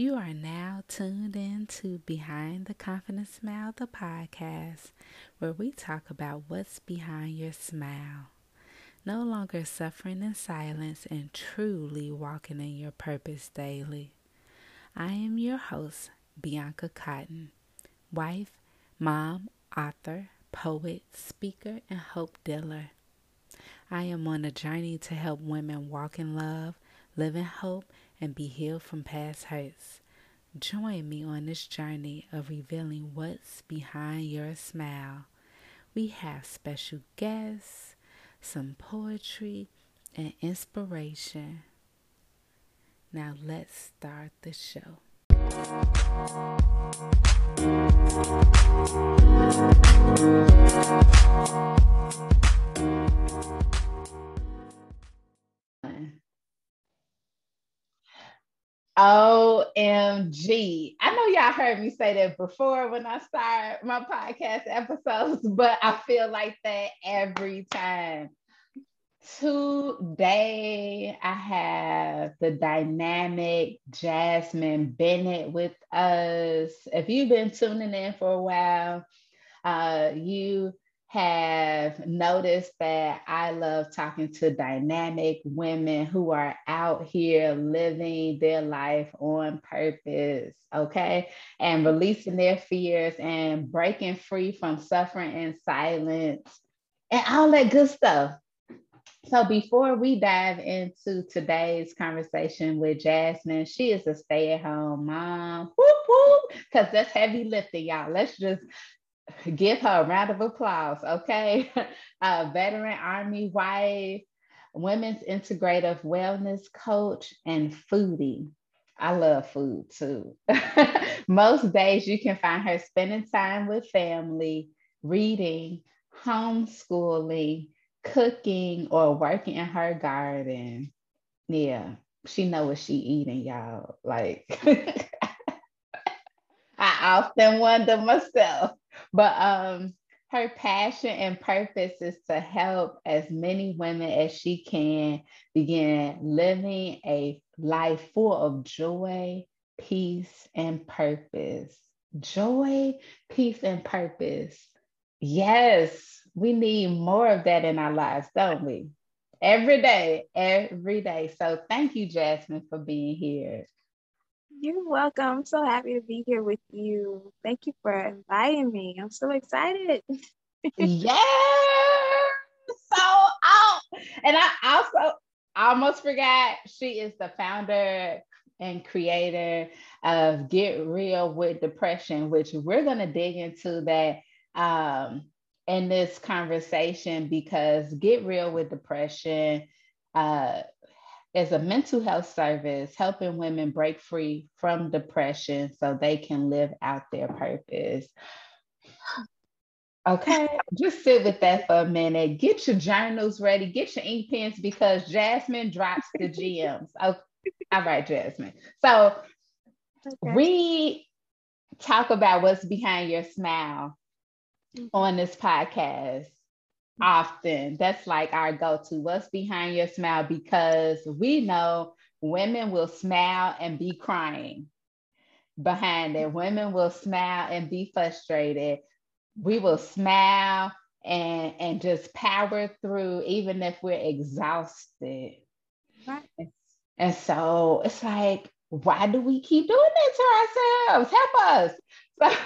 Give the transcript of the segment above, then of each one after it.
You are now tuned in to Behind the Confident Smile, the podcast, where we talk about what's behind your smile. No longer suffering in silence and truly walking in your purpose daily. I am your host, Bianca Cotton, wife, mom, author, poet, speaker, and hope dealer. I am on a journey to help women walk in love, live in hope, and be healed from past hurts. Join me on this journey of revealing what's behind your smile. We have special guests, some poetry, and inspiration. Now let's start the show. OMG. I know y'all heard me say that before when I start my podcast episodes, but I feel like that every time. Today, I have the dynamic Jasmine Bennett with us. If you've been tuning in for a while, uh, you have noticed that I love talking to dynamic women who are out here living their life on purpose, okay? And releasing their fears and breaking free from suffering and silence and all that good stuff. So, before we dive into today's conversation with Jasmine, she is a stay at home mom, Whoop, whoop, because that's heavy lifting, y'all. Let's just give her a round of applause, okay? A uh, veteran Army wife, women's integrative wellness coach, and foodie. I love food too. Most days you can find her spending time with family, reading, homeschooling, cooking, or working in her garden. Yeah, she know what she eating, y'all. Like I often wonder myself but um, her passion and purpose is to help as many women as she can begin living a life full of joy, peace, and purpose. Joy, peace, and purpose. Yes, we need more of that in our lives, don't we? Every day, every day. So thank you, Jasmine, for being here. You're welcome. I'm so happy to be here with you. Thank you for inviting me. I'm so excited. yeah. So out. And I also almost forgot she is the founder and creator of Get Real with Depression, which we're going to dig into that um, in this conversation because Get Real with Depression uh, is a mental health service helping women break free from depression so they can live out their purpose. Okay, just sit with that for a minute. Get your journals ready, get your ink pens because Jasmine drops the gems. Oh, all right, Jasmine. So okay. we talk about what's behind your smile mm-hmm. on this podcast often. That's like our go to. What's behind your smile? Because we know women will smile and be crying behind it. Women will smile and be frustrated. We will smile and and just power through even if we're exhausted. Right. And so it's like, why do we keep doing that to ourselves? Help us. So,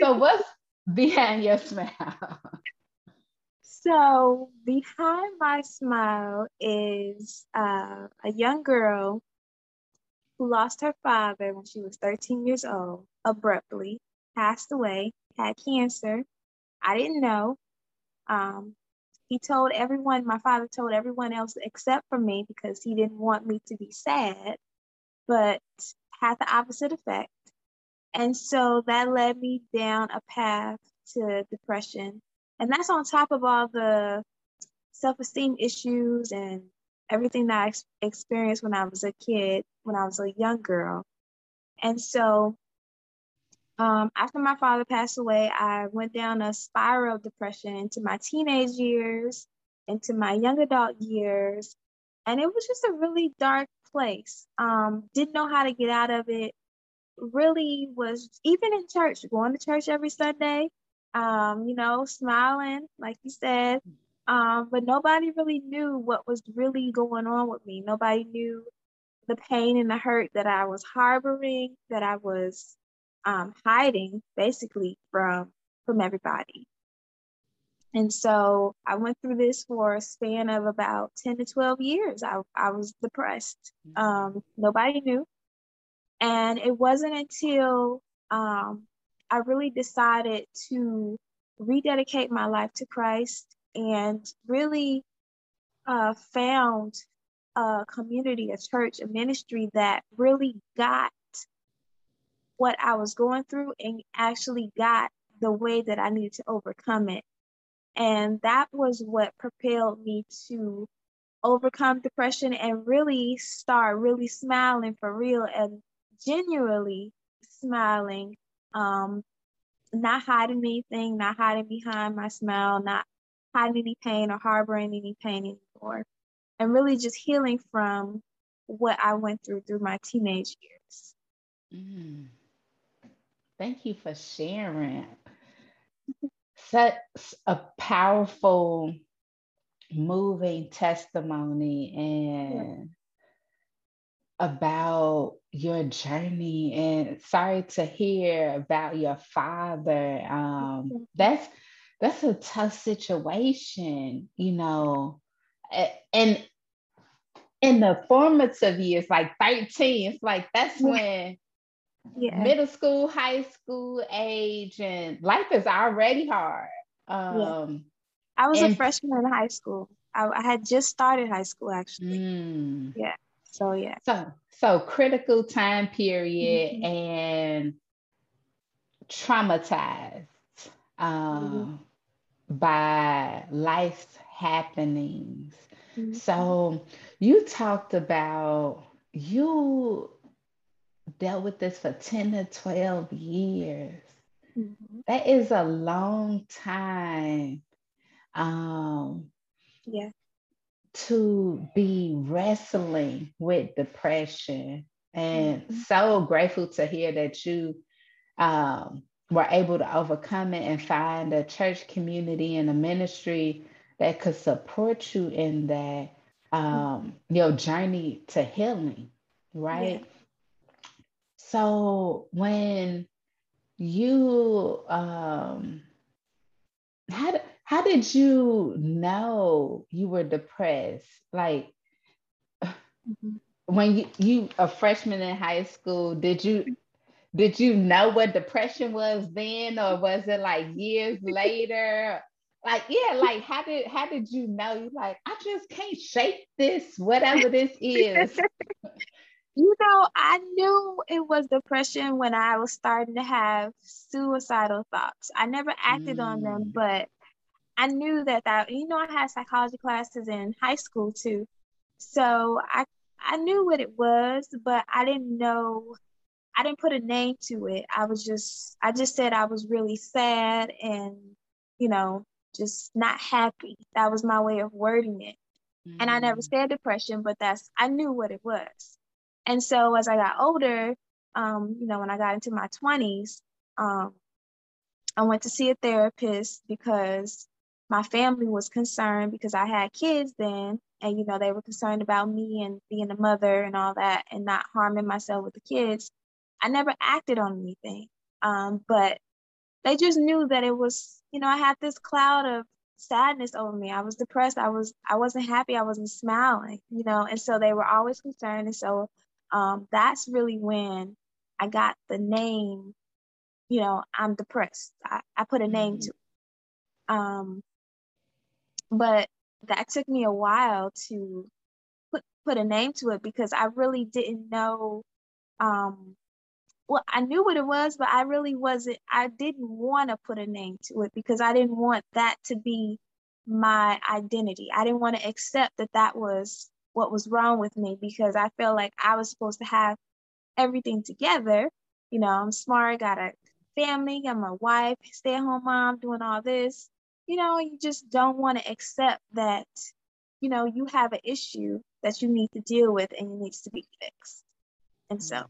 so what's behind your smile? So behind my smile is uh, a young girl who lost her father when she was 13 years old, abruptly, passed away, had cancer. I didn't know. Um, he told everyone, my father told everyone else except for me because he didn't want me to be sad, but had the opposite effect. And so that led me down a path to depression and that's on top of all the self esteem issues and everything that I ex- experienced when I was a kid, when I was a young girl. And so um, after my father passed away, I went down a spiral of depression into my teenage years, into my young adult years. And it was just a really dark place. Um, didn't know how to get out of it. Really was even in church, going to church every Sunday, um, you know, smiling, like you said. Um, but nobody really knew what was really going on with me. Nobody knew the pain and the hurt that I was harboring, that I was um, hiding basically from from everybody. And so I went through this for a span of about 10 to 12 years. I, I was depressed. Mm-hmm. Um, nobody knew. And it wasn't until um, I really decided to rededicate my life to Christ and really uh, found a community, a church, a ministry that really got what I was going through and actually got the way that I needed to overcome it. And that was what propelled me to overcome depression and really start really smiling for real and genuinely smiling, um, not hiding anything, not hiding behind my smile, not hiding any pain or harboring any pain anymore, and really just healing from what I went through through my teenage years. Mm. Thank you for sharing such a powerful, moving testimony and. About your journey. And sorry to hear about your father. Um, that's that's a tough situation, you know. And in the formative years, like 13, it's like that's when yeah. middle school, high school age, and life is already hard. Um, yeah. I was and, a freshman in high school. I, I, had just started high school actually. Mm, yeah. So yeah. So so critical time period mm-hmm. and traumatized um, mm-hmm. by life's happenings. Mm-hmm. So you talked about you dealt with this for 10 to 12 years. Mm-hmm. That is a long time. Um, yeah. To be wrestling with depression. And mm-hmm. so grateful to hear that you um, were able to overcome it and find a church community and a ministry that could support you in that um, your journey to healing, right? Yeah. So when you um how how did you know you were depressed? Like mm-hmm. when you you a freshman in high school, did you did you know what depression was then or was it like years later? Like yeah, like how did how did you know you like I just can't shake this whatever this is. You know, I knew it was depression when I was starting to have suicidal thoughts. I never acted mm. on them, mm. but I knew that that you know I had psychology classes in high school too. So I I knew what it was, but I didn't know I didn't put a name to it. I was just I just said I was really sad and you know, just not happy. That was my way of wording it. Mm. And I never mm. said depression, but that's I knew what it was. And so as I got older, um, you know, when I got into my 20s, um, I went to see a therapist because my family was concerned because I had kids then, and you know, they were concerned about me and being a mother and all that and not harming myself with the kids. I never acted on anything. Um, but they just knew that it was, you know, I had this cloud of sadness over me. I was depressed. I was I wasn't happy. I wasn't smiling, you know, and so they were always concerned. And so um, that's really when I got the name, you know, I'm depressed. I, I put a name mm-hmm. to it. Um, but that took me a while to put, put a name to it because I really didn't know. Um, well, I knew what it was, but I really wasn't, I didn't want to put a name to it because I didn't want that to be my identity. I didn't want to accept that that was what was wrong with me because I felt like I was supposed to have everything together. You know, I'm smart, got a family, I'm a wife, stay at home mom, doing all this. You know, you just don't want to accept that, you know, you have an issue that you need to deal with and it needs to be fixed. And so.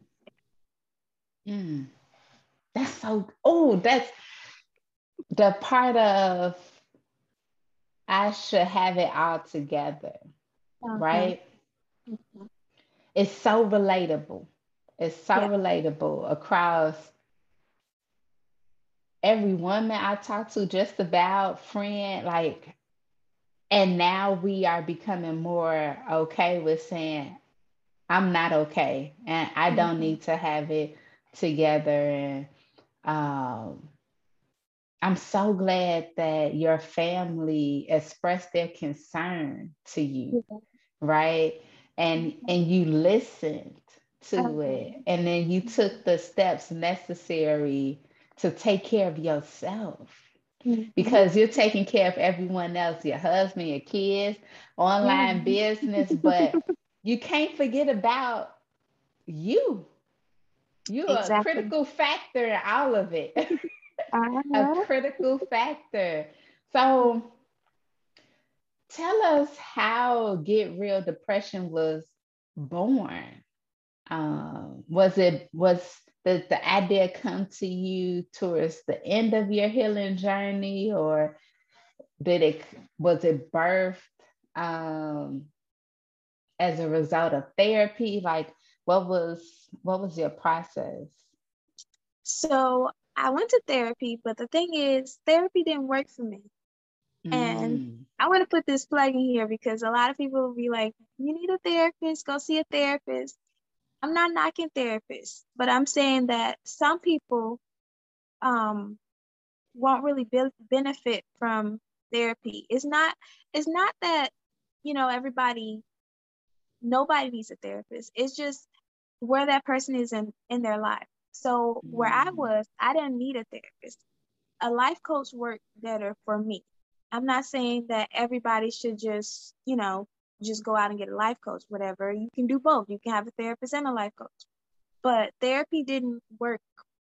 Mm. That's so, oh, that's the part of I should have it all together, uh-huh. right? It's so relatable. It's so yeah. relatable across every woman I talk to, just about friend, like, and now we are becoming more okay with saying, I'm not okay and I don't mm-hmm. need to have it together. And um, I'm so glad that your family expressed their concern to you, right? And and you listened to it, and then you took the steps necessary to take care of yourself. Mm-hmm. Because you're taking care of everyone else, your husband, your kids, online mm-hmm. business, but you can't forget about you. You're exactly. a critical factor in all of it. uh-huh. a critical factor. So tell us how Get Real Depression was born. Um, was it was the, the idea come to you towards the end of your healing journey or did it was it birthed um, as a result of therapy like what was what was your process so I went to therapy, but the thing is, therapy didn't work for me. Mm. And I want to put this plug in here because a lot of people will be like, you need a therapist, go see a therapist. I'm not knocking therapists, but I'm saying that some people um, won't really be- benefit from therapy. It's not, it's not that, you know, everybody, nobody needs a therapist. It's just where that person is in, in their life. So where I mm. was, I didn't need a therapist. A life coach worked better for me. I'm not saying that everybody should just, you know, just go out and get a life coach, whatever. You can do both. You can have a therapist and a life coach. But therapy didn't work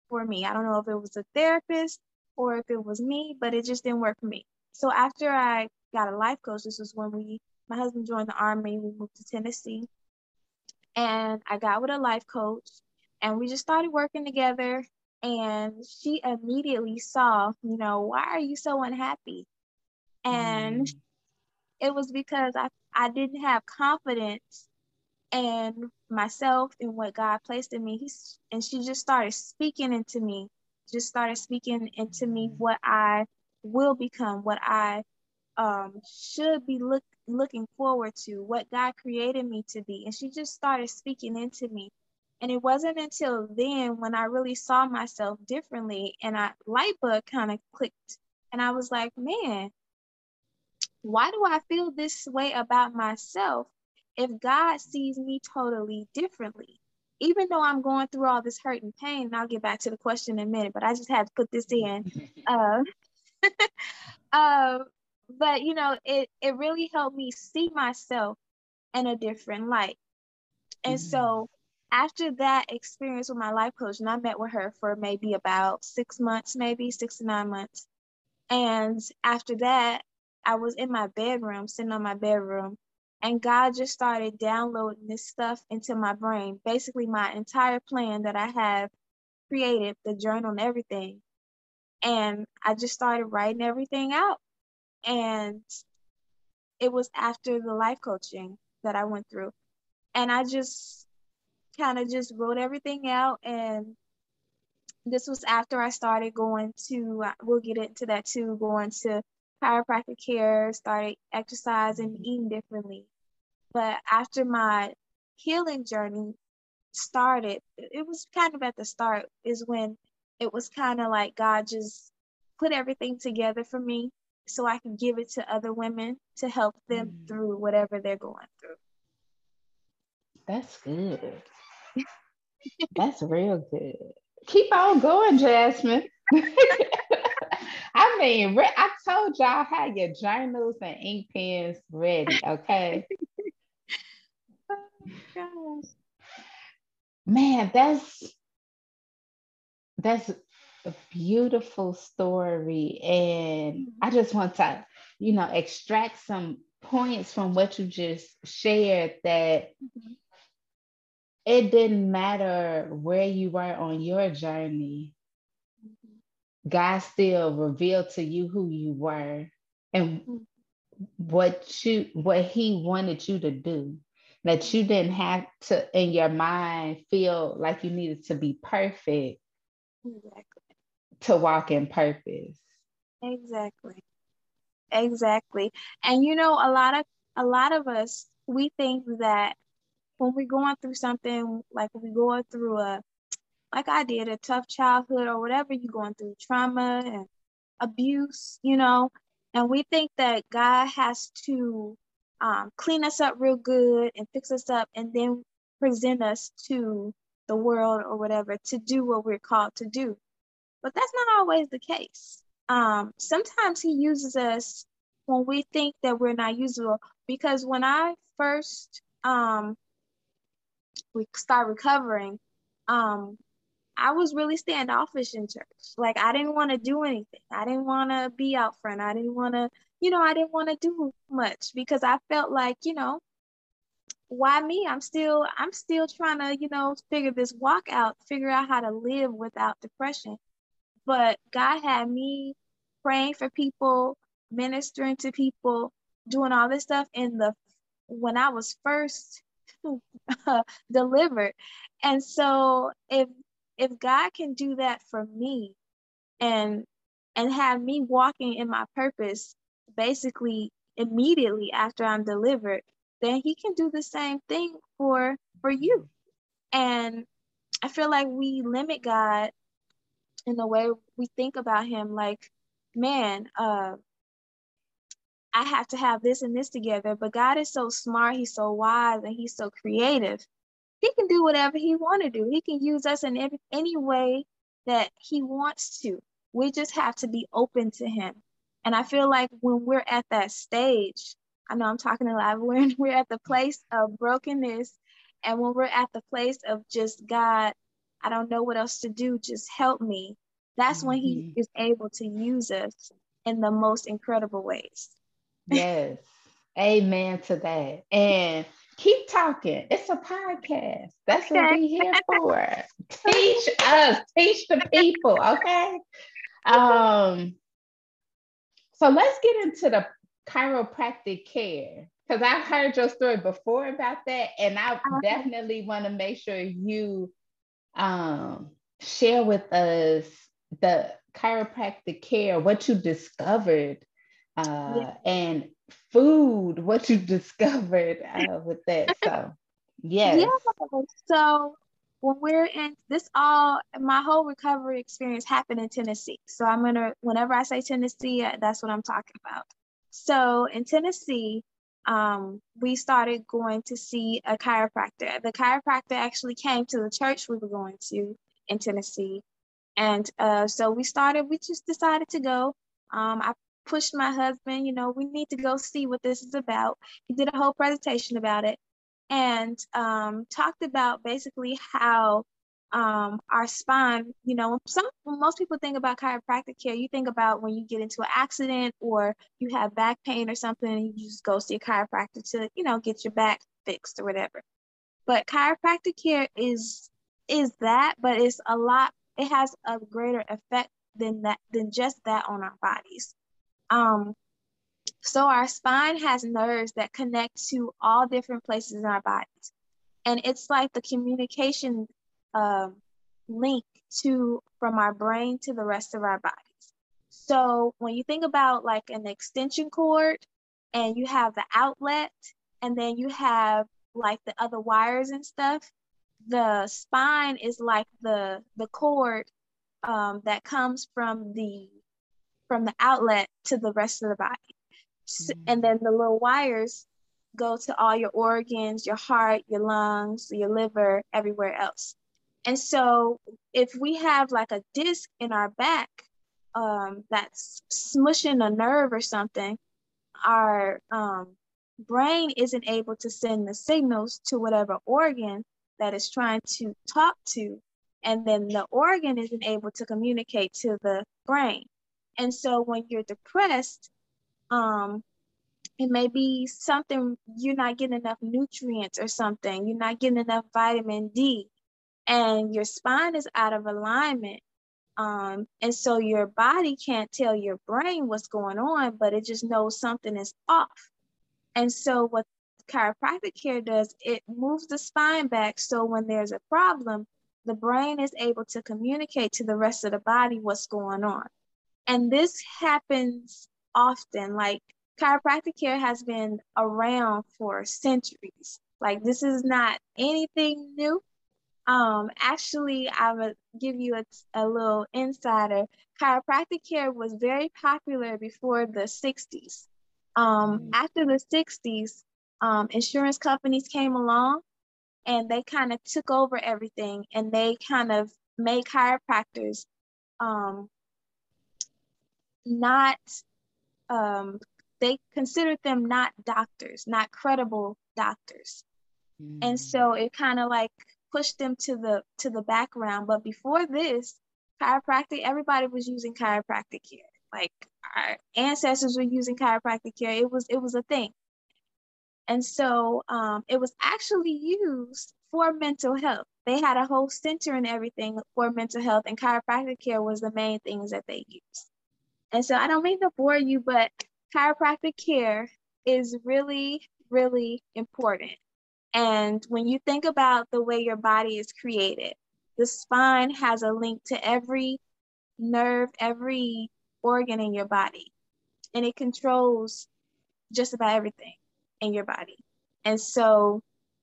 for me. I don't know if it was a therapist or if it was me, but it just didn't work for me. So after I got a life coach, this was when we my husband joined the army, we moved to Tennessee. And I got with a life coach and we just started working together and she immediately saw you know why are you so unhappy and mm. it was because i i didn't have confidence in myself and what god placed in me. He's, and she just started speaking into me just started speaking into me what i will become what i um, should be look, looking forward to what god created me to be. And she just started speaking into me. And it wasn't until then when I really saw myself differently and I light bulb kind of clicked. And I was like, man, why do I feel this way about myself if God sees me totally differently? Even though I'm going through all this hurt and pain, and I'll get back to the question in a minute, but I just had to put this in. uh, uh, but you know, it it really helped me see myself in a different light. And mm-hmm. so after that experience with my life coach, and I met with her for maybe about six months, maybe six to nine months. And after that, I was in my bedroom, sitting on my bedroom, and God just started downloading this stuff into my brain. Basically, my entire plan that I have created, the journal and everything. And I just started writing everything out. And it was after the life coaching that I went through. And I just kind of just wrote everything out and this was after I started going to, we'll get into that too, going to chiropractic care, started exercising, eating differently. But after my healing journey started, it was kind of at the start, is when it was kind of like God just put everything together for me so I can give it to other women to help them mm. through whatever they're going through. That's good. That's real good. Keep on going, Jasmine. I mean, I told y'all have your journals and ink pens ready, okay? oh, Man, that's that's a beautiful story. And I just want to, you know, extract some points from what you just shared that mm-hmm. it didn't matter where you were on your journey. God still revealed to you who you were and what you what he wanted you to do. That you didn't have to in your mind feel like you needed to be perfect exactly. to walk in purpose. Exactly. Exactly. And you know a lot of a lot of us we think that when we're going through something like we're going through a like i did a tough childhood or whatever you're going through trauma and abuse you know and we think that god has to um, clean us up real good and fix us up and then present us to the world or whatever to do what we're called to do. But that's not always the case. Um, sometimes he uses us when we think that we're not usable. Because when I first um, we start recovering, um, I was really standoffish in church. Like I didn't want to do anything. I didn't want to be out front. I didn't want to you know, I didn't want to do much because I felt like, you know, why me? I'm still, I'm still trying to, you know, figure this walk out, figure out how to live without depression. But God had me praying for people, ministering to people, doing all this stuff in the when I was first delivered. And so if if God can do that for me and and have me walking in my purpose basically immediately after I'm delivered, then he can do the same thing for for you. And I feel like we limit God in the way we think about him like, man, uh I have to have this and this together, but God is so smart, he's so wise and he's so creative. He can do whatever he want to do. He can use us in every, any way that he wants to. We just have to be open to him and I feel like when we're at that stage, I know I'm talking a lot, when we're at the place of brokenness and when we're at the place of just God, I don't know what else to do, just help me. That's mm-hmm. when he mm-hmm. is able to use us in the most incredible ways. Yes. Amen to that. And keep talking. It's a podcast. That's okay. what we're here for. teach us, teach the people, okay? Um, so let's get into the chiropractic care because I've heard your story before about that, and I uh-huh. definitely want to make sure you um, share with us the chiropractic care, what you discovered, uh, yeah. and food, what you discovered uh, with that. So, yes. Yeah. So when we're in this all my whole recovery experience happened in Tennessee. So I'm gonna whenever I say Tennessee, uh, that's what I'm talking about. So in Tennessee, um, we started going to see a chiropractor. The chiropractor actually came to the church we were going to in Tennessee. And uh, so we started, we just decided to go. Um, I pushed my husband, you know, we need to go see what this is about. He did a whole presentation about it and um, talked about basically how um, our spine, you know, some most people think about chiropractic care, you think about when you get into an accident or you have back pain or something, you just go see a chiropractor to, you know, get your back fixed or whatever. But chiropractic care is is that, but it's a lot, it has a greater effect than that than just that on our bodies. Um, so our spine has nerves that connect to all different places in our bodies. And it's like the communication um, link to from our brain to the rest of our bodies. So when you think about like an extension cord and you have the outlet and then you have like the other wires and stuff, the spine is like the the cord um, that comes from the from the outlet to the rest of the body. Mm-hmm. And then the little wires go to all your organs, your heart, your lungs, your liver, everywhere else. And so if we have like a disc in our back um, that's smushing a nerve or something, our um, brain isn't able to send the signals to whatever organ that is trying to talk to. And then the organ isn't able to communicate to the brain. And so when you're depressed, um, it may be something you're not getting enough nutrients or something you're not getting enough vitamin d and your spine is out of alignment um, and so your body can't tell your brain what's going on but it just knows something is off. And so what chiropractic care does it moves the spine back so when there's a problem the brain is able to communicate to the rest of the body what's going on and this happens often like chiropractic care has been around for centuries. Like this is not anything new. Um, actually, I would give you a, a little insider. Chiropractic care was very popular before the 60s. Um, mm-hmm. After the 60s, um, insurance companies came along and they kind of took over everything and they kind of made chiropractors um, not um, they considered them not doctors, not credible doctors. Mm. And so it kind of like pushed them to the to the background. But before this, chiropractic, everybody was using chiropractic care. Like our ancestors were using chiropractic care. It was it was a thing. And so um, it was actually used for mental health. They had a whole center and everything for mental health, and chiropractic care was the main things that they used. And so I don't mean to bore you, but chiropractic care is really, really important. And when you think about the way your body is created, the spine has a link to every nerve, every organ in your body, and it controls just about everything in your body. And so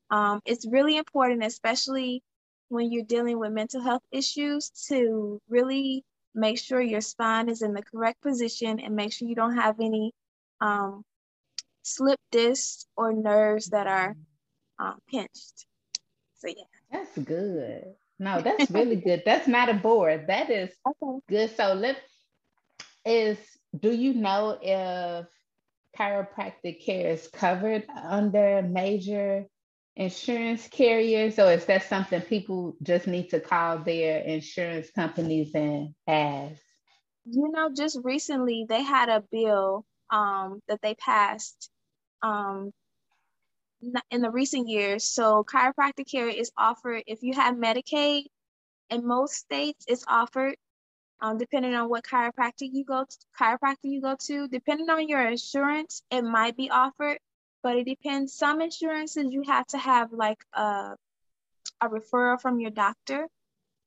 um, it's really important, especially when you're dealing with mental health issues, to really make sure your spine is in the correct position and make sure you don't have any um, slip discs or nerves that are um, pinched. So yeah. That's good. No, that's really good. That's not a board. That is okay. good. So let is do you know if chiropractic care is covered under major insurance carriers or is that something people just need to call their insurance companies and ask? You know, just recently they had a bill um, that they passed um, in the recent years. So chiropractic care is offered if you have Medicaid. In most states, it's offered um, depending on what chiropractic you go to, chiropractor you go to. Depending on your insurance, it might be offered, but it depends. Some insurances you have to have like a, a referral from your doctor.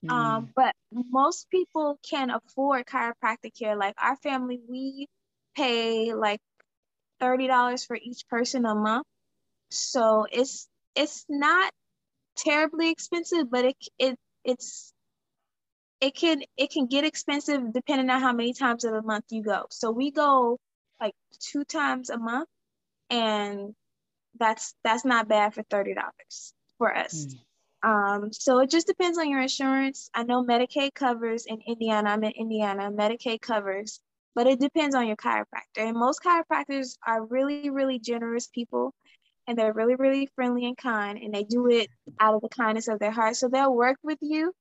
Mm. Um, but most people can afford chiropractic care. Like our family, we pay like $30 for each person a month. So it's it's not terribly expensive, but it it it's it can it can get expensive depending on how many times of the month you go. So we go like two times a month and that's that's not bad for $30 for us. Mm. Um, so it just depends on your insurance. I know Medicaid covers in Indiana. I'm in Indiana. Medicaid covers but it depends on your chiropractor. And most chiropractors are really, really generous people and they're really, really friendly and kind and they do it out of the kindness of their heart. So they'll work with you.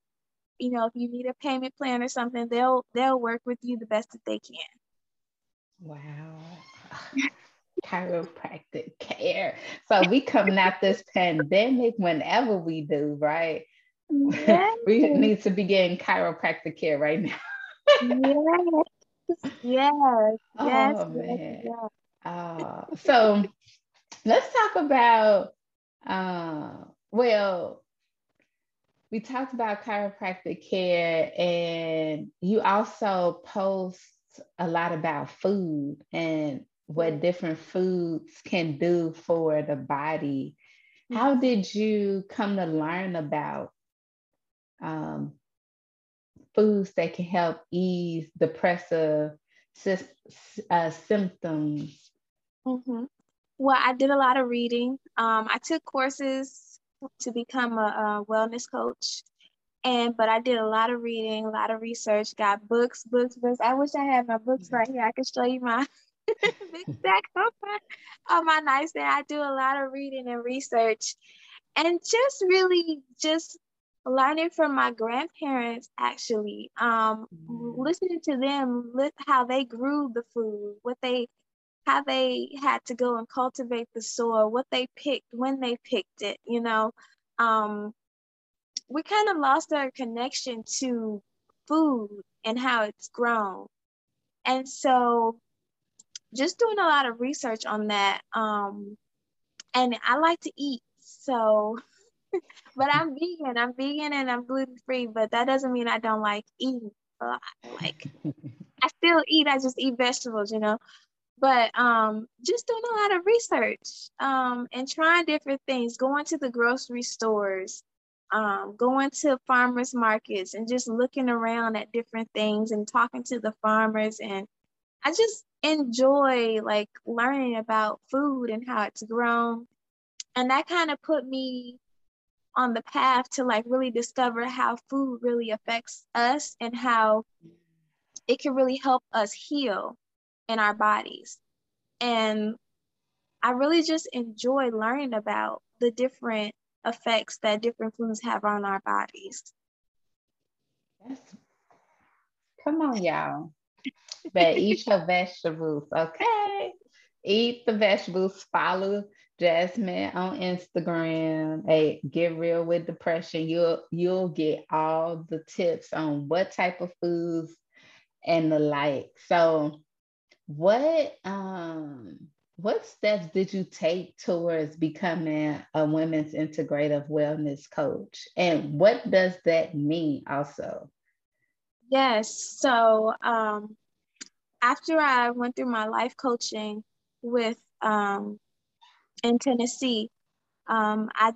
You know, if you need a payment plan or something, they'll they'll work with you the best that they can. Wow. Chiropractic care. So we coming out this pandemic whenever we do, right? Yes. we need to be getting chiropractic care right now. yes yes, yes, oh, man. Yes. Uh, so let's talk about, uh, well, we talked about chiropractic care, and you also post a lot about food and what different foods can do for the body. How mm-hmm. did you come to learn about um, foods that can help ease depressive uh, symptoms? Mm-hmm. Well, I did a lot of reading. Um, I took courses to become a, a, wellness coach, and but I did a lot of reading, a lot of research. Got books, books, books. I wish I had my books right here. I could show you my big stack on my on my nightstand. I do a lot of reading and research, and just really just learning from my grandparents actually um mm-hmm. listening to them how they grew the food what they how they had to go and cultivate the soil, what they picked, when they picked it, you know. Um, we kind of lost our connection to food and how it's grown. And so just doing a lot of research on that. Um, and I like to eat. So, but I'm vegan. I'm vegan and I'm gluten free, but that doesn't mean I don't like eating a lot. Like, I still eat, I just eat vegetables, you know but um, just doing a lot of research um, and trying different things, going to the grocery stores, um, going to farmers markets and just looking around at different things and talking to the farmers. And I just enjoy like learning about food and how it's grown. And that kind of put me on the path to like really discover how food really affects us and how it can really help us heal in our bodies. And I really just enjoy learning about the different effects that different foods have on our bodies. That's, come on, y'all. But eat your vegetables, okay? Eat the vegetables. Follow Jasmine on Instagram. Hey, get real with depression. You'll you'll get all the tips on what type of foods and the like. So what um what steps did you take towards becoming a women's integrative wellness coach and what does that mean also yes. So um after i went through my life coaching with um in tennessee um i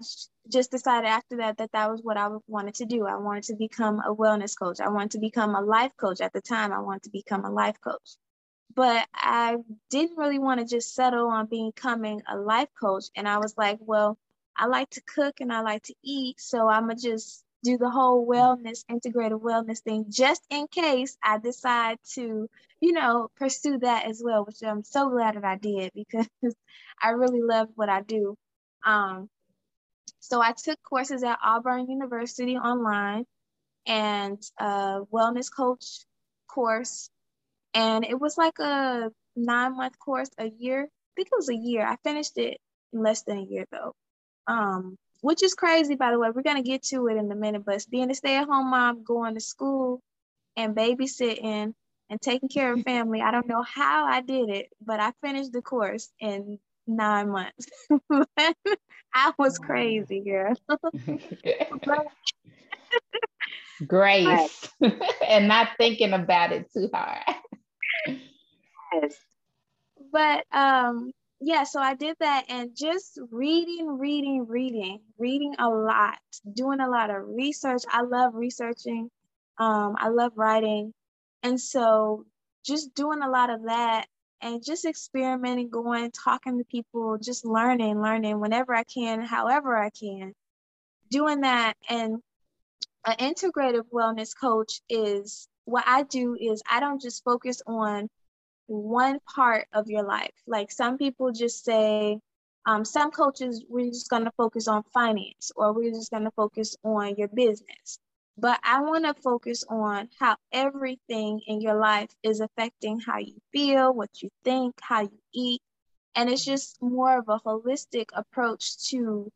just decided after that that that was what i wanted to do. I wanted to become a wellness coach. I wanted to become a life coach at the time. I wanted to become a life coach. But I didn't really want to just settle on becoming a life coach. And I was like, well, I like to cook and I like to eat. So I'm going to just do the whole wellness, integrated wellness thing, just in case I decide to, you know, pursue that as well, which I'm so glad that I did because I really love what I do. Um, so I took courses at Auburn University online and a wellness coach course and it was like a nine month course, a year. I think it was a year. I finished it in less than a year though. Um, which is crazy, by the way. We're gonna get to it in a minute, but being a stay-at-home mom, going to school and babysitting and taking care of family, I don't know how I did it, but I finished the course in nine months. I was crazy, girl. Grace and not thinking about it too hard yes. But um, yeah, so I did that and just reading, reading, reading, reading a lot, doing a lot of research. I love researching. Um, I love writing. And so just doing a lot of that and just experimenting, going, talking to people, just learning, learning whenever I can, however I can. Doing that and an integrative wellness coach is what I do is I don't just focus on one part of your life. Like some people just say, um, some coaches, we're just going to focus on finance or we're just going to focus on your business. But I want to focus on how everything in your life is affecting how you feel, what you think, how you eat. And it's just more of a holistic approach to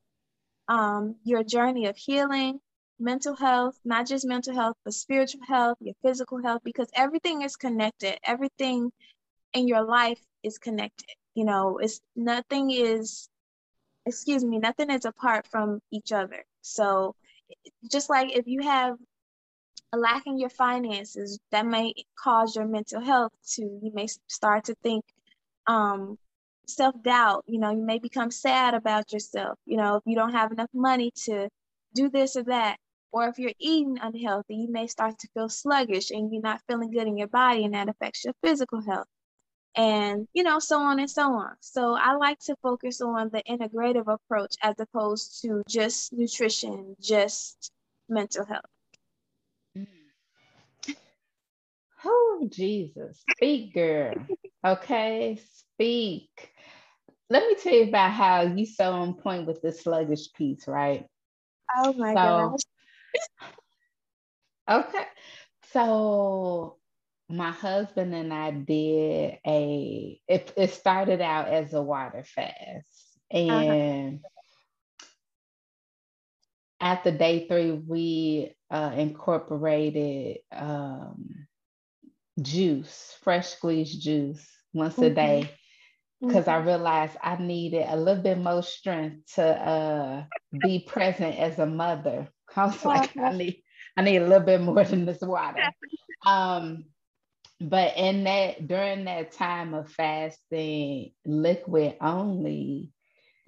um, your journey of healing, mental health, not just mental health, but spiritual health, your physical health, because everything is connected. Everything in your life is connected. You know, it's nothing is, excuse me, nothing is apart from each other. So just like if you have a lack in your finances, that may cause your mental health to, you may start to think um, self-doubt, you know, you may become sad about yourself, you know, if you don't have enough money to do this or that. Or if you're eating unhealthy, you may start to feel sluggish and you're not feeling good in your body, and that affects your physical health. And, you know, so on and so on. So I like to focus on the integrative approach as opposed to just nutrition, just mental health. Mm. Oh, Jesus. Speak, girl. okay, speak. Let me tell you about how you so on point with the sluggish piece, right? Oh my so, gosh. okay. So my husband and I did a it, it started out as a water fast. And uh-huh. after day three, we uh, incorporated um, juice, fresh squeezed juice once mm-hmm. a day because mm-hmm. I realized I needed a little bit more strength to uh, be present as a mother. I was like, I need, I need a little bit more than this water. Um, but in that during that time of fasting, liquid only,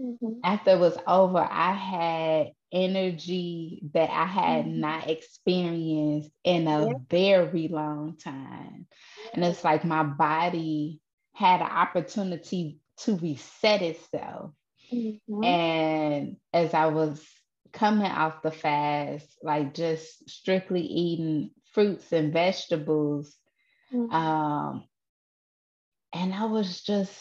mm-hmm. after it was over, I had energy that I had mm-hmm. not experienced in a yeah. very long time. And it's like my body had an opportunity to reset itself. Mm-hmm. And as I was coming off the fast, like just strictly eating fruits and vegetables, mm-hmm. um, and I was just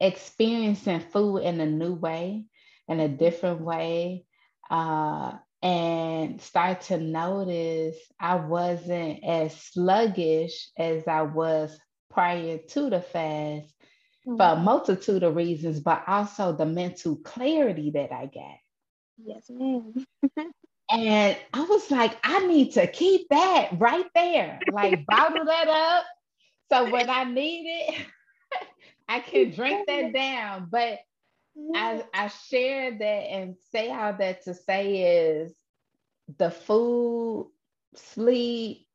experiencing food in a new way, in a different way. Uh, and start to notice I wasn't as sluggish as I was prior to the fast mm-hmm. for a multitude of reasons, but also the mental clarity that I got. Yes, ma'am. and I was like, I need to keep that right there, like bottle that up. So when I need it, I can drink that down. But I, I share that and say all that to say is the food, sleep,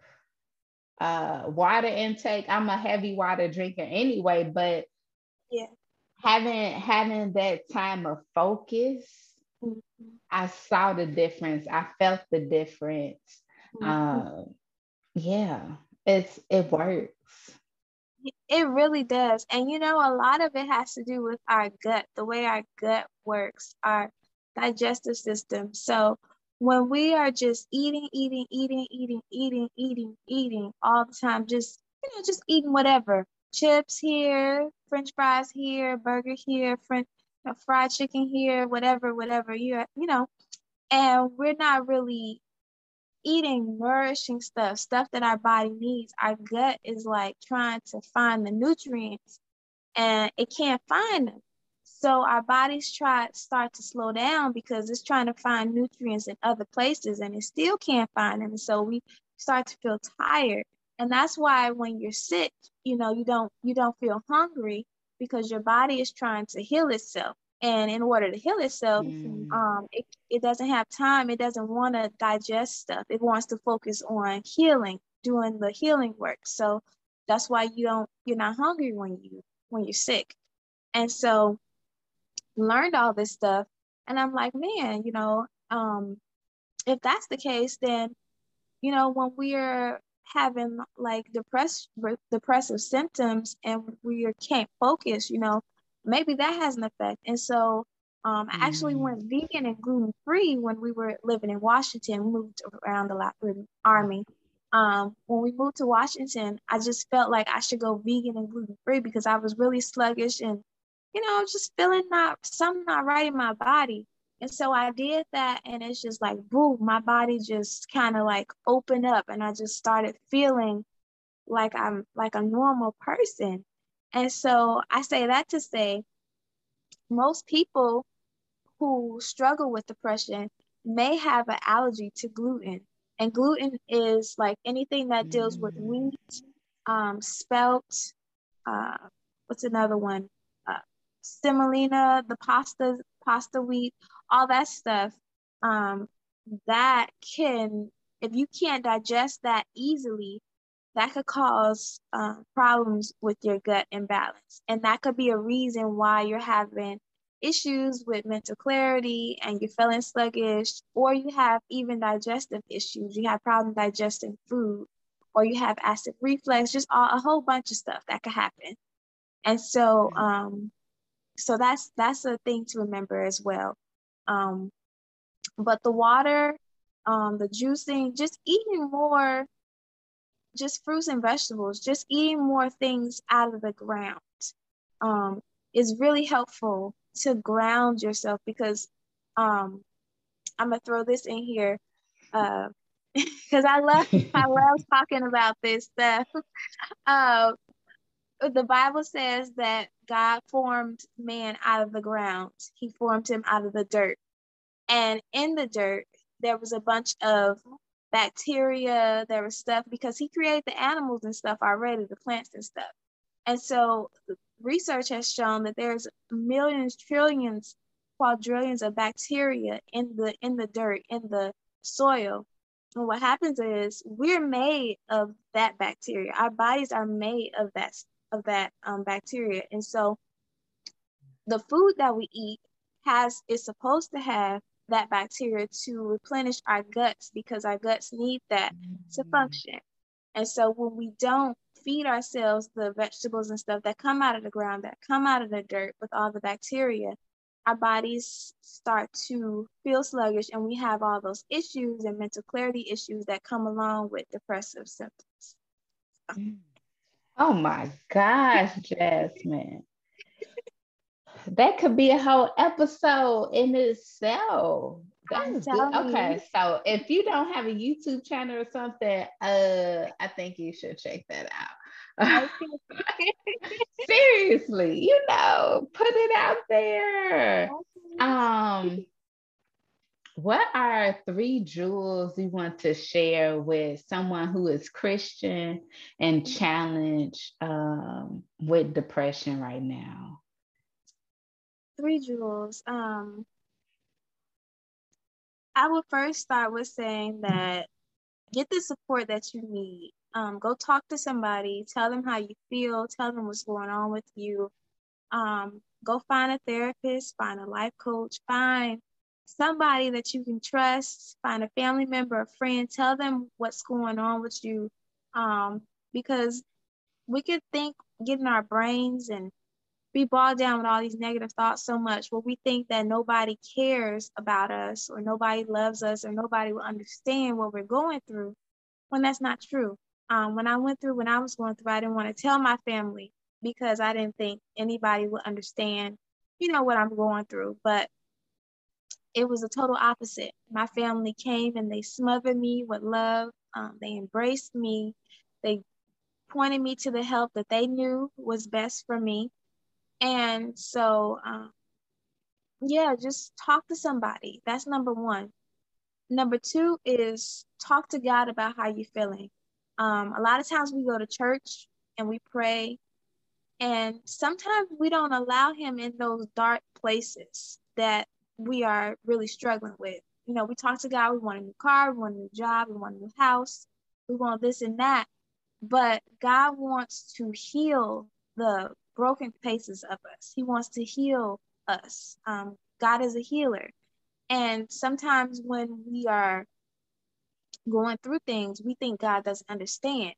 uh, water intake. I'm a heavy water drinker anyway, but yeah, having having that time of focus, mm-hmm. I saw the difference. I felt the difference. Mm-hmm. Um, yeah, it's it works. It really does. And you know, a lot of it has to do with our gut, the way our gut works, our digestive system. So when we are just eating, eating, eating, eating, eating, eating, eating all the time, just you know, just eating whatever. Chips here, French fries here, burger here, French know, fried chicken here, whatever, whatever you you know, and we're not really eating nourishing stuff, stuff that our body needs. Our gut is like trying to find the nutrients, and it can't find them. So our bodies try start to slow down because it's trying to find nutrients in other places and it still can't find them. So we start to feel tired. And that's why when you're sick, you know, you don't you don't feel hungry because your body is trying to heal itself. And in order to heal itself, mm. um, it, it doesn't have time. It doesn't want to digest stuff. It wants to focus on healing, doing the healing work. So that's why you don't you're not hungry when you when you're sick. And so learned all this stuff. And I'm like, man, you know, um, if that's the case, then, you know, when we're having like depressed depressive symptoms and we can't focus, you know, maybe that has an effect. And so um, I actually mm. went vegan and gluten free when we were living in Washington, moved around a lot with the army. Um, when we moved to Washington, I just felt like I should go vegan and gluten free because I was really sluggish and you know, just feeling not something not right in my body. And so I did that, and it's just like, boom, my body just kind of like opened up, and I just started feeling like I'm like a normal person. And so I say that to say, most people who struggle with depression may have an allergy to gluten. And gluten is like anything that deals with mm. wheat, um, spelt, uh, what's another one? semolina, the pasta, pasta wheat, all that stuff, um, that can, if you can't digest that easily, that could cause uh, problems with your gut imbalance. And that could be a reason why you're having issues with mental clarity and you're feeling sluggish, or you have even digestive issues. You have problems digesting food, or you have acid reflux, just all, a whole bunch of stuff that could happen. And so, um, so that's that's a thing to remember as well. Um, but the water, um, the juicing, just eating more, just fruits and vegetables, just eating more things out of the ground, um, is really helpful to ground yourself because um, I'm gonna throw this in here. Uh, because I love I love talking about this stuff. Uh, the Bible says that God formed man out of the ground. He formed him out of the dirt. And in the dirt, there was a bunch of bacteria, there was stuff because he created the animals and stuff already, the plants and stuff. And so research has shown that there's millions, trillions, quadrillions of bacteria in the in the dirt, in the soil. And what happens is we're made of that bacteria. Our bodies are made of that of that um, bacteria. And so the food that we eat has is supposed to have that bacteria to replenish our guts because our guts need that to mm-hmm. function. And so when we don't feed ourselves the vegetables and stuff that come out of the ground, that come out of the dirt with all the bacteria, our bodies start to feel sluggish and we have all those issues and mental clarity issues that come along with depressive symptoms. Oh my gosh, Jasmine. that could be a whole episode in itself. Okay, so if you don't have a YouTube channel or something, uh, I think you should check that out. Seriously, you know, put it out there. Um, what are three jewels you want to share with someone who is Christian and challenged um, with depression right now? Three jewels. Um, I would first start with saying that get the support that you need. Um, go talk to somebody, tell them how you feel, tell them what's going on with you. Um, go find a therapist, find a life coach, find somebody that you can trust, find a family member, a friend, tell them what's going on with you. Um, because we could think, get in our brains and be bogged down with all these negative thoughts so much where we think that nobody cares about us or nobody loves us or nobody will understand what we're going through when that's not true. Um, when I went through, when I was going through, I didn't want to tell my family because I didn't think anybody would understand, you know, what I'm going through. But it was a total opposite. My family came and they smothered me with love. Um, they embraced me. They pointed me to the help that they knew was best for me. And so, um, yeah, just talk to somebody. That's number one. Number two is talk to God about how you're feeling. Um, a lot of times we go to church and we pray, and sometimes we don't allow Him in those dark places that we are really struggling with. You know, we talk to God, we want a new car, we want a new job, we want a new house, we want this and that. But God wants to heal the broken places of us. He wants to heal us. Um, God is a healer. And sometimes when we are going through things, we think God doesn't understand.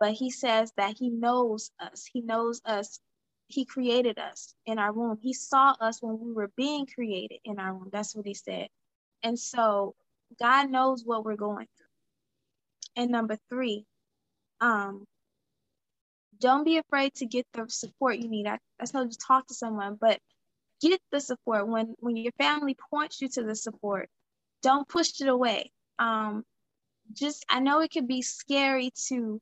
But He says that He knows us. He knows us he created us in our womb. He saw us when we were being created in our womb. That's what he said. And so God knows what we're going through. And number three, um, don't be afraid to get the support you need. I, I told you talk to someone, but get the support when when your family points you to the support. Don't push it away. Um, just I know it can be scary to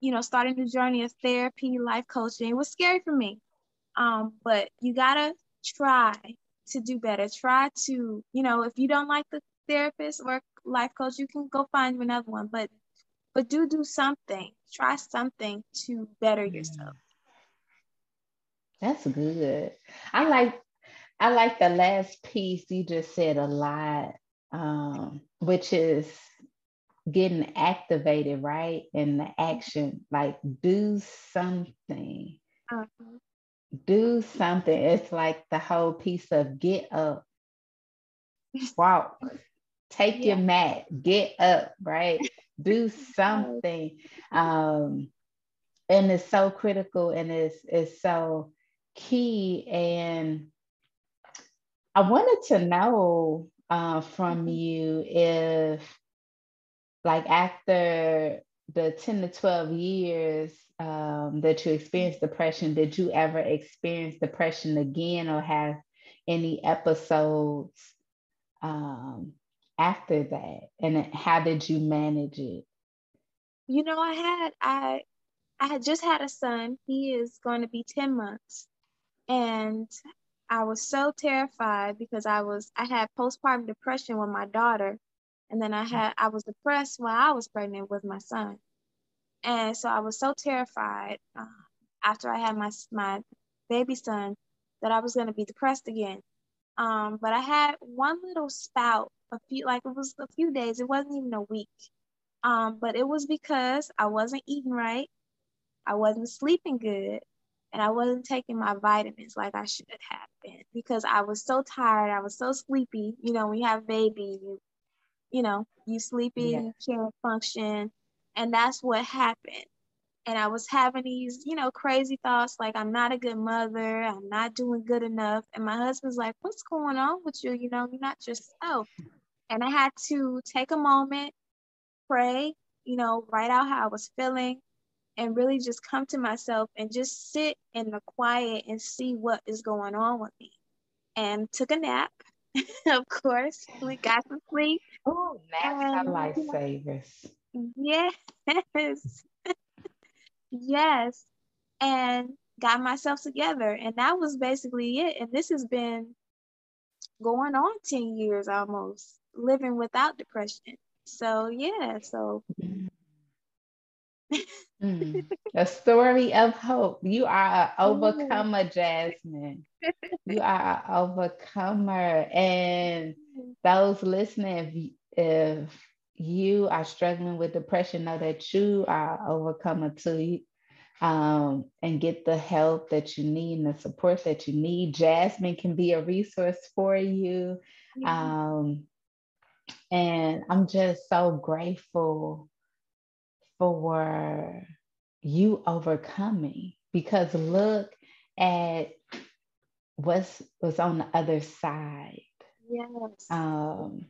you know, starting the journey of therapy, life coaching. It was scary for me. Um, but you gotta try to do better. Try to, you know, if you don't like the therapist or life coach, you can go find another one. But but do do something. Try something to better yourself. That's good. I like I like the last piece you just said a lot, um, which is getting activated, right? In the action, like do something. Uh-huh. Do something. It's like the whole piece of get up, walk, take yeah. your mat, get up, right? do something. Um, and it's so critical and it's it's so key. And I wanted to know uh, from mm-hmm. you if like after the 10 to 12 years um, that you experienced depression, did you ever experience depression again or have any episodes um, after that? And how did you manage it? You know, I had I I had just had a son. He is going to be 10 months. And I was so terrified because I was I had postpartum depression with my daughter. And then I had I was depressed while I was pregnant with my son. And so I was so terrified uh, after I had my my baby son that I was going to be depressed again. Um, but I had one little spout, a few like it was a few days. It wasn't even a week. Um, but it was because I wasn't eating right. I wasn't sleeping good and I wasn't taking my vitamins like I should have been because I was so tired. I was so sleepy. You know, when you have baby, you, you know, you sleepy, yeah. you can't function. And that's what happened. And I was having these, you know, crazy thoughts like I'm not a good mother, I'm not doing good enough. And my husband's like, What's going on with you? You know, you're not yourself. And I had to take a moment, pray, you know, write out how I was feeling, and really just come to myself and just sit in the quiet and see what is going on with me. And took a nap, of course. We got some sleep. Oh, naps are lifesavers. Yes. yes. And got myself together. And that was basically it. And this has been going on 10 years almost, living without depression. So, yeah. So, mm, a story of hope. You are an overcomer, Jasmine. You are an overcomer. And those listening, if, if you are struggling with depression, know that you are overcomer too. Um, and get the help that you need and the support that you need. Jasmine can be a resource for you. Um, and I'm just so grateful for you overcoming because look at what's what's on the other side. Yes. Um,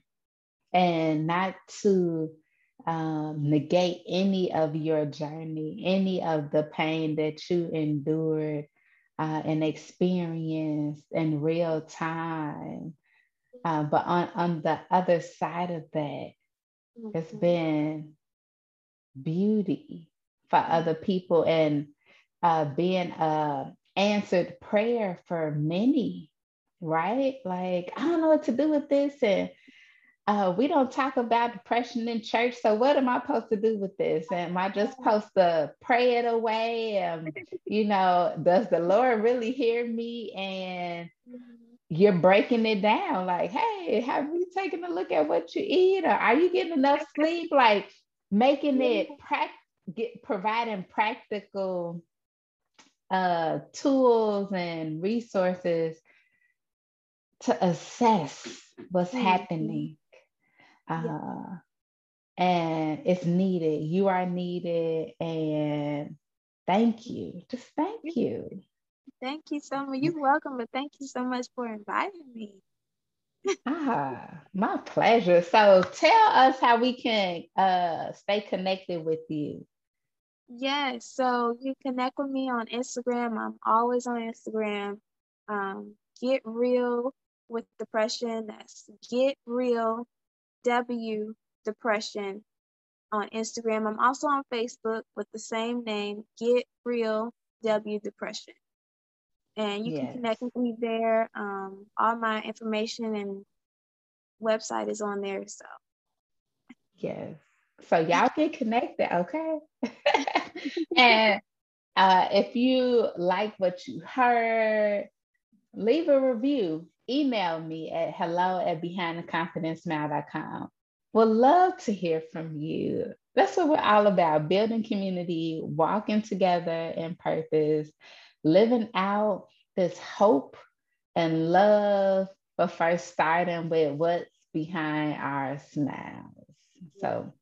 and not to um, negate any of your journey, any of the pain that you endured uh, and experienced in real time. Uh, but on, on the other side of that, mm-hmm. it's been beauty for other people and uh, being a answered prayer for many, right? Like, I don't know what to do with this. And uh, we don't talk about depression in church. So what am I supposed to do with this? Am I just supposed to pray it away? Um, you know, does the Lord really hear me? And you're breaking it down like, hey, have you taken a look at what you eat? Or are you getting enough sleep? Like, making it prac- get providing practical uh, tools and resources to assess what's mm-hmm. happening. Uh, yeah. And it's needed. You are needed. And thank you. Just thank you. Thank you so much. You're welcome, but thank you so much for inviting me ah, my pleasure. So tell us how we can uh, stay connected with you. Yes, so you connect with me on Instagram. I'm always on Instagram. Um, get real with depression. That's get real W depression on Instagram. I'm also on Facebook with the same name, Get Real W Depression and you yes. can connect with me there. Um, all my information and website is on there. So, yes. So y'all get connected, okay? and uh, if you like what you heard, leave a review. Email me at hello at behindtheconfidentsmile.com. Would love to hear from you. That's what we're all about building community, walking together in purpose, living out this hope and love, but first starting with what's behind our smiles. So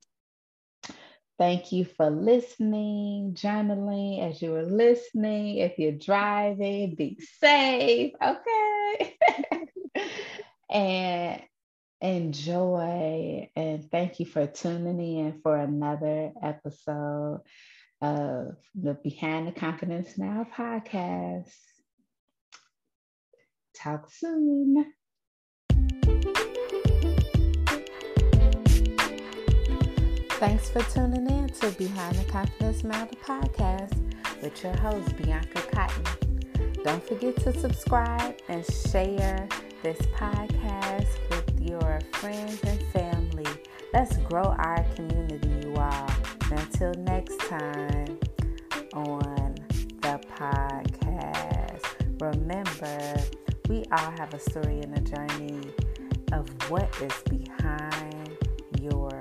thank you for listening, journaling as you were listening. If you're driving, be safe, okay? and enjoy. And thank you for tuning in for another episode of the Behind the Confident Smile podcast. Talk soon. Thanks for tuning in to Behind the Confident Smile podcast with your host, Bianca Cotton. Don't forget to subscribe and share this podcast with your friends and family. Let's grow our community, you all. Until next time on the podcast, remember we all have a story and a journey of what is behind your